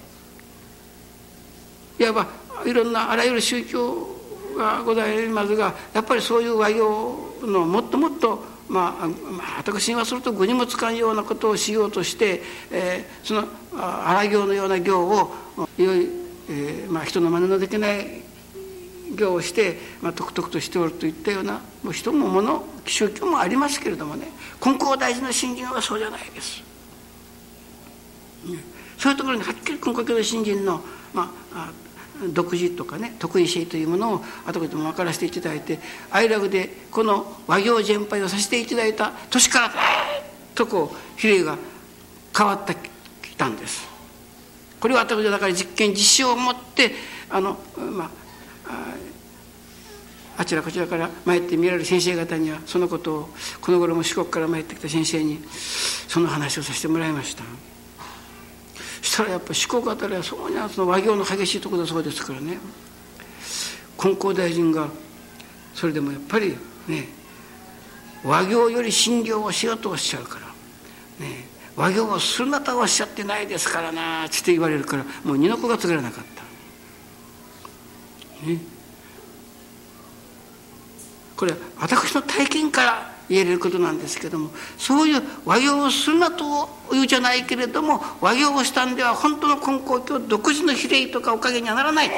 いわばいろんなあらゆる宗教がございますがやっぱりそういう和行のもっともっとまあ、まあ、私にはすると具にもつかんようなことをしようとして、えー、その荒行のような行を良い、えーまあ、人の真似のできない行をして、まあ、とくとくとしておるといったようなもう人も物宗教もありますけれどもね根高大事な信心はそうじゃないです。そういうところにはっきり根高教の信心の、まあ、独自とかね得意性というものを後でも分からせていただいて愛楽でこの和行全廃をさせていただいた年からとこう比例が変わってきたんですこれは私だから実験実証を持ってあのまああちらこちらから参って見られる先生方にはそのことをこの頃も四国から参ってきた先生にその話をさせてもらいました。したらやっぱ四国あたりはそうにその和行の激しいところだそうですからね金光大臣がそれでもやっぱりね和行より診療をしようとおっしゃるから、ね、和行をするなとおっしゃってないですからなって言われるからもう二の子が作らなかった。ね、これ私の体験から言えることなんですけどもそういう和行をするなと言うじゃないけれども和行をしたんでは本当の根高教独自の比例とかおかげにはならない。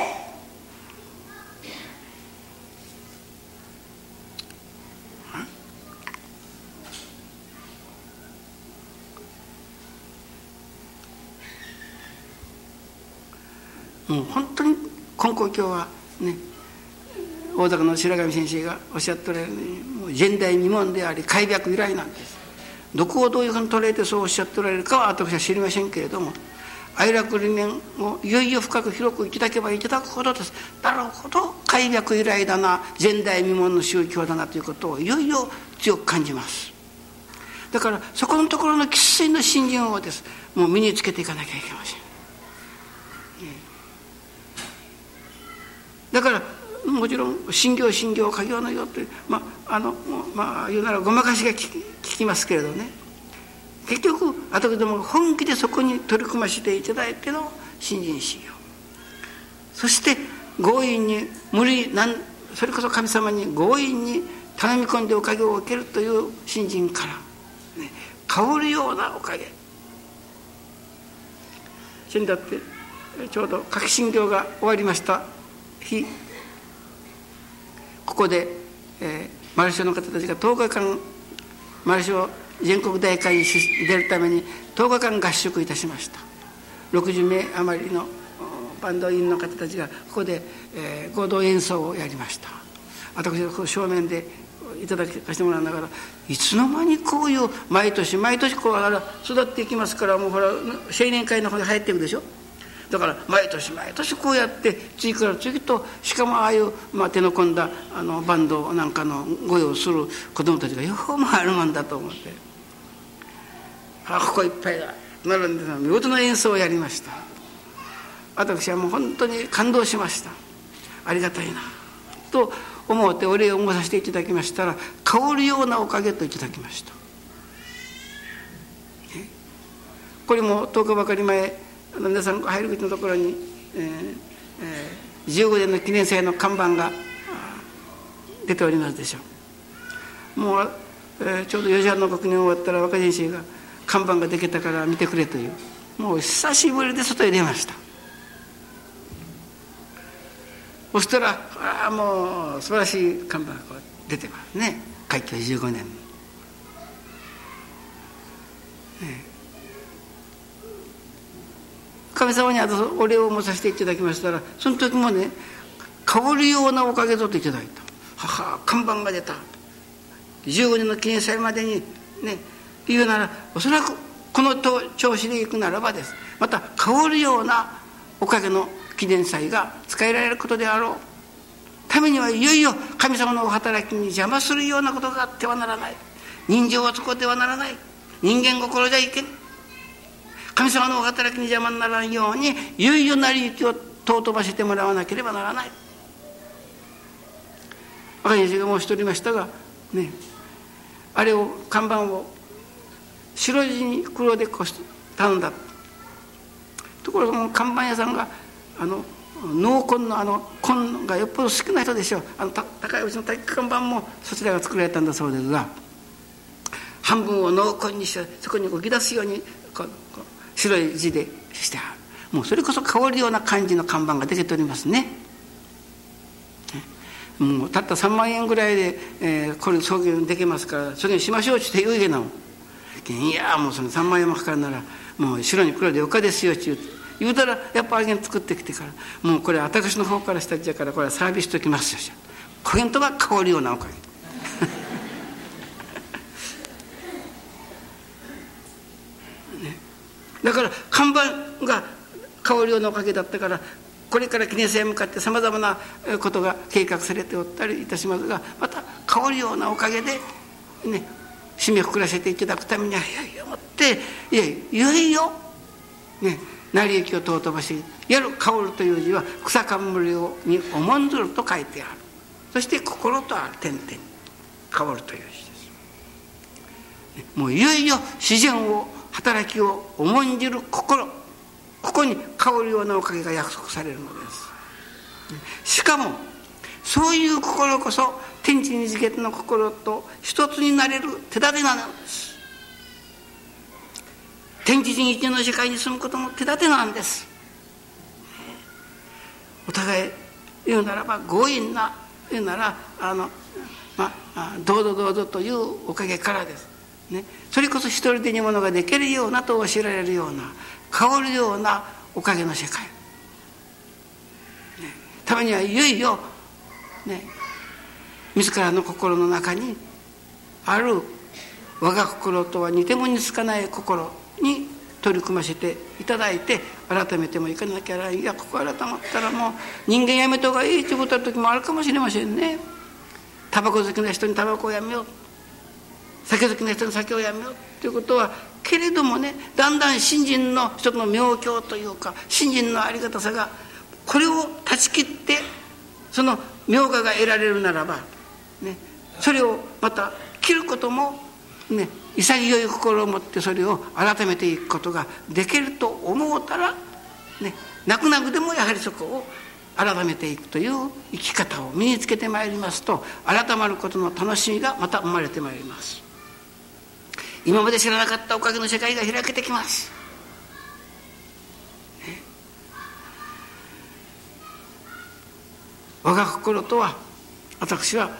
もう本当に根高教はね大阪の白上先生がおっしゃっておられるようにもう前代未聞であり開闢由来なんです。どこをどういうふうに捉えてそうおっしゃっておられるかは私は知りませんけれども愛楽理念をいよいよ深く広くいただけばいただくほどです。なるほど開闢由来だな前代未聞の宗教だなということをいよいよ強く感じます。だからそこのところの生粋の信心をです。もう身につけていかなきゃいけません。だからもちろん信行信行家業のよってまああのまあ言うならごまかしが聞きますけれどね。結局後でもが本気でそこに取り組ませていただいての新人修行。そして強引に無理なんそれこそ神様に強引に頼み込んでおかげを受けるという新人から、ね、香るようなおかげ。死んだってちょうど革新業が終わりました日。ここで、えー、マルショの方たちが10日間マルショ全国大会に出るために10日間合宿いたしました。60名余りのバンド員の方たちがここで、えー、合同演奏をやりました。私はこう正面でいただかせてもらいながらいつの間にこういう毎年毎年こう育っていきますからもうほら青年会の方に入っていくでしょ。だから毎年毎年こうやって次から次としかもああいう、まあ、手の込んだあのバンドなんかのご用する子供たちがようもあるもんだと思って。あここいっぱいだ。並んで見事な演奏をやりました。私はもう本当に感動しました。ありがたいな。と思ってお礼を申させていただきましたら香るようなおかげといただきました。これも10日ばかり前あの皆さん入る口のところに、えーえー、15年の記念祭の看板が出ておりますでしょう。もう、えー、ちょうど4時半の国に終わったら若先生が看板ができたから見てくれという。もう久しぶりで外へ出ました。そしたらああもう素晴らしい看板が出てますね。開教15年、ね神様にお礼を申させていただきましたらその時もね香るようなおかげぞといただいた。母看板が出た。15年の記念祭までにね言うならおそらくこの調子でいくならばです。また香るようなおかげの記念祭が使えられることであろう。ためにはいよいよ神様のお働きに邪魔するようなことがあってはならない。人情はそこではならない。人間心じゃいけん。神様のお働きに邪魔にならんようにいよいよ成り行きを尊ばせてもらわなければならない。若い先生が申しとりましたがねあれを看板を白地に黒でこし頼んだ。ところが看板屋さんがあの濃紺のあの紺がよっぽど好きな人でしょう。あの高いうちの体育看板もそちらが作られたんだそうですが半分を濃紺にしてそこにこう出すようにこう白い字でしてある。もうそれこそ香るような感じの看板が出ておりますね。もうたった3万円ぐらいで、えー、これ送金できますから送金しましょうって言うけどいやもうその3万円もかかるならもう白に黒でよかですよって言うて言うたらやっぱあげん作ってきてからもうこれ私の方からしたちゃからこれはサービスときますよコメントが香るようなおかげ。だから看板が香るようなおかげだったからこれから記念祭へ向かってさまざまなことが計画されておったりいたしますがまた香るようなおかげでね締めくくらせていただくためにはいやいやもっていやいよいよね成り行きを尊ばしやる香るという字は草冠をに重んずると書いてある。そして心とある点々香るという字です。もういよいよ自然を働きを重んじる心。ここに香るようなおかげが約束されるのです。しかもそういう心こそ天地に次元の心と一つになれる手立てなのです。天地人一の世界に住むことの手立てなんです。お互い言うならば強引な言うならあのまあどうぞどうぞというおかげからです、ね、それこそ一人でにものができるようなと教えられるような変るようなおかげの世界、ね、ためにはいよいよね。自らの心の中にある我が心とは似ても似つかない心に取り組ませていただいて改めてもいかなきゃいやここ改まったらもう人間やめた方がいいということの時もあるかもしれませんね。タバコ好きな人にタバコをやめよう。酒好きな人に酒をやめようということはけれどもねだんだん信心の一つの妙境というか信心のありがたさがこれを断ち切ってその妙化が得られるならば、ね、それをまた切ることもね潔い心を持ってそれを改めていくことができると思うたら、ね、泣く泣くでもやはりそこを改めていくという生き方を身につけてまいりますと改まることの楽しみがまた生まれてまいります。今まで知らなかったおかげの世界が開けてきます、ね、我が心とは私はね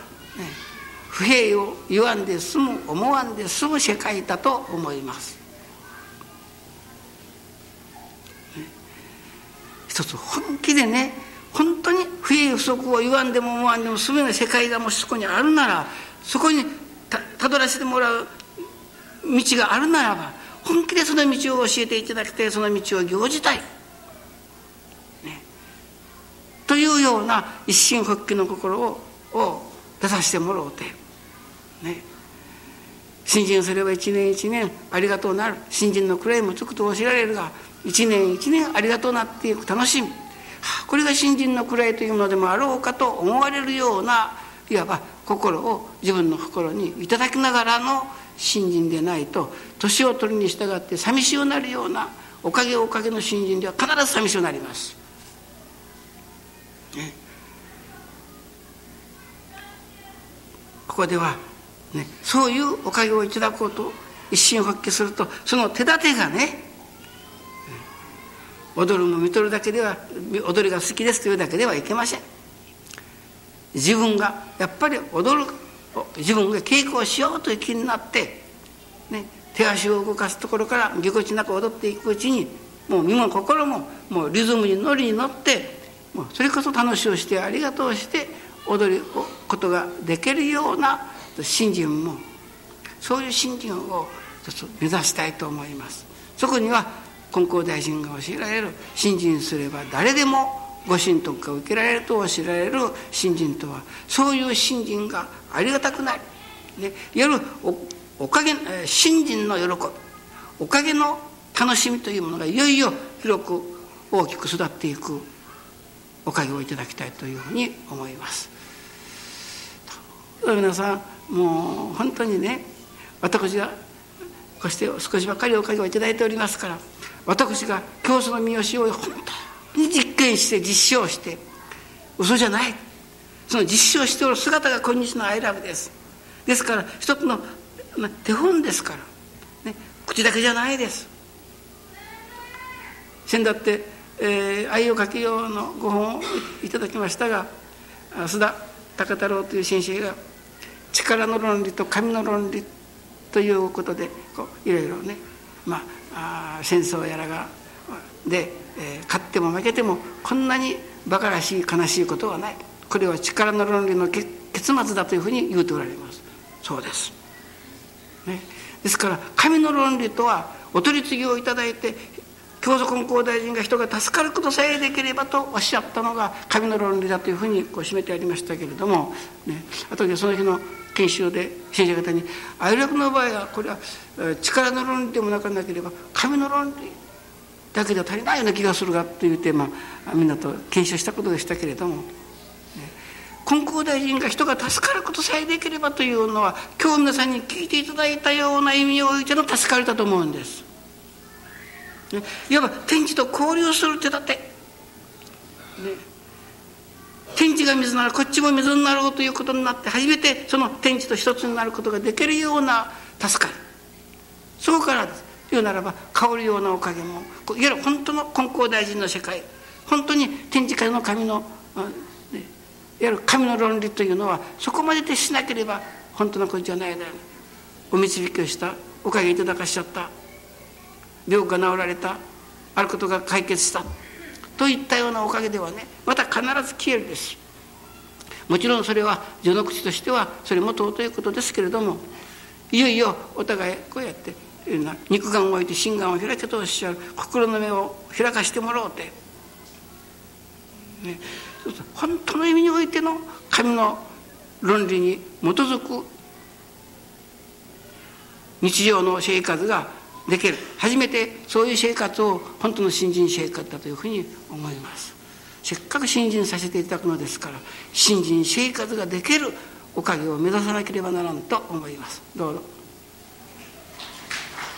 不平を言わんで済む思わんで済む世界だと思います。一つ本気でね本当に不平不足を言わんでも思わんでも済むような世界がもしそこにあるならそこにたどらせてもらう道があるならば本気でその道を教えていただきたいその道を行じたい、ね、というような一心発起の心をを出させてもろうて。ね。新人すれば一年一年ありがとうなる。新人の位もつくと教えられるが一年一年ありがとうなっていく楽しみ。これが新人の位というものでもあろうかと思われるようないわば心を自分の心にいただきながらの新人でないと年を取るに従って寂しゅうなるようなおかげおかげの新人では必ず寂しゅうなります。ねここでは、ね、そういうおかげをいただこうと一心発起するとその手立てがね踊るの見とるだけでは踊りが好きですというだけではいけません自分がやっぱり踊る自分が稽古をしようという気になって、ね、手足を動かすところからぎこちなく踊っていくうちにもう身も心ももうリズムに乗りに乗ってもうそれこそ楽しをしてありがとうして踊ることができるような信心もそういう信心を目指したいと思います。そこには金光大臣が教えられる信心すれば誰でもご神徳が受けられると教えられる信心とはそういう信心がありがたくなり、ね、いわゆるおかげ信心の喜びおかげの楽しみというものがいよいよ広く大きく育っていくおかげをいただきたいというふうに思います。皆さんもう本当にね私がこうして少しばかりおかげをいただいておりますから私が教祖の三好を本当に実験して実証して嘘じゃない。その実証しておる姿が今日のアイラブです。ですから一つの手本ですから、ね、口だけじゃないです。先だって、えー、愛をかけようのご本をいただきましたが須田高太郎という先生が力の論理と神の論理ということでこういろいろね、まあ、あ戦争やらがで、え、勝っても負けてもこんなに馬鹿らしい悲しいことはない。これは力の論理の結末だというふうに言うておられます。そうです、ね、ですから神の論理とはお取り次ぎをいただいて教祖根高大臣が人が助かることさえできればとおっしゃったのが神の論理だというふうにこう締めてありましたけれども、ね、後でその日の研修で先生方に「愛楽の場合はこれは力の論理でもなかなければ神の論理だけでは足りないような気がするが」というて、まあ、みんなと検証したことでしたけれども、金光大臣が人が助かることさえできればというのは今日皆さんに聞いていただいたような意味を置いての助かりだと思うんです。ね、いわば天地と交流する手立て、ね、天地が水ならこっちも水になろうということになって初めてその天地と一つになることができるような助かりそこからです。言うならば香るようなおかげもいわゆる本当の金光大臣の世界。本当に天地界の神の、いわゆる神の論理というのはそこまで徹しなければ本当のことじゃないだろうお導きをしたおかげいただかしちゃった。病気が治られた。あることが解決した。といったようなおかげではねまた必ず消えるです。もちろんそれは序の口としてはそれも尊いことですけれどもいよいよお互いこうやって肉眼を置いて心眼を開けとおっしゃる心の目を開かしてもらおうて、ね、本当の意味においての神の論理に基づく日常の生活ができる。初めてそういう生活を本当の新人生活だというふうに思います。せっかく新人させていただくのですから新人生活ができるおかげを目指さなければならんと思います。どうぞ。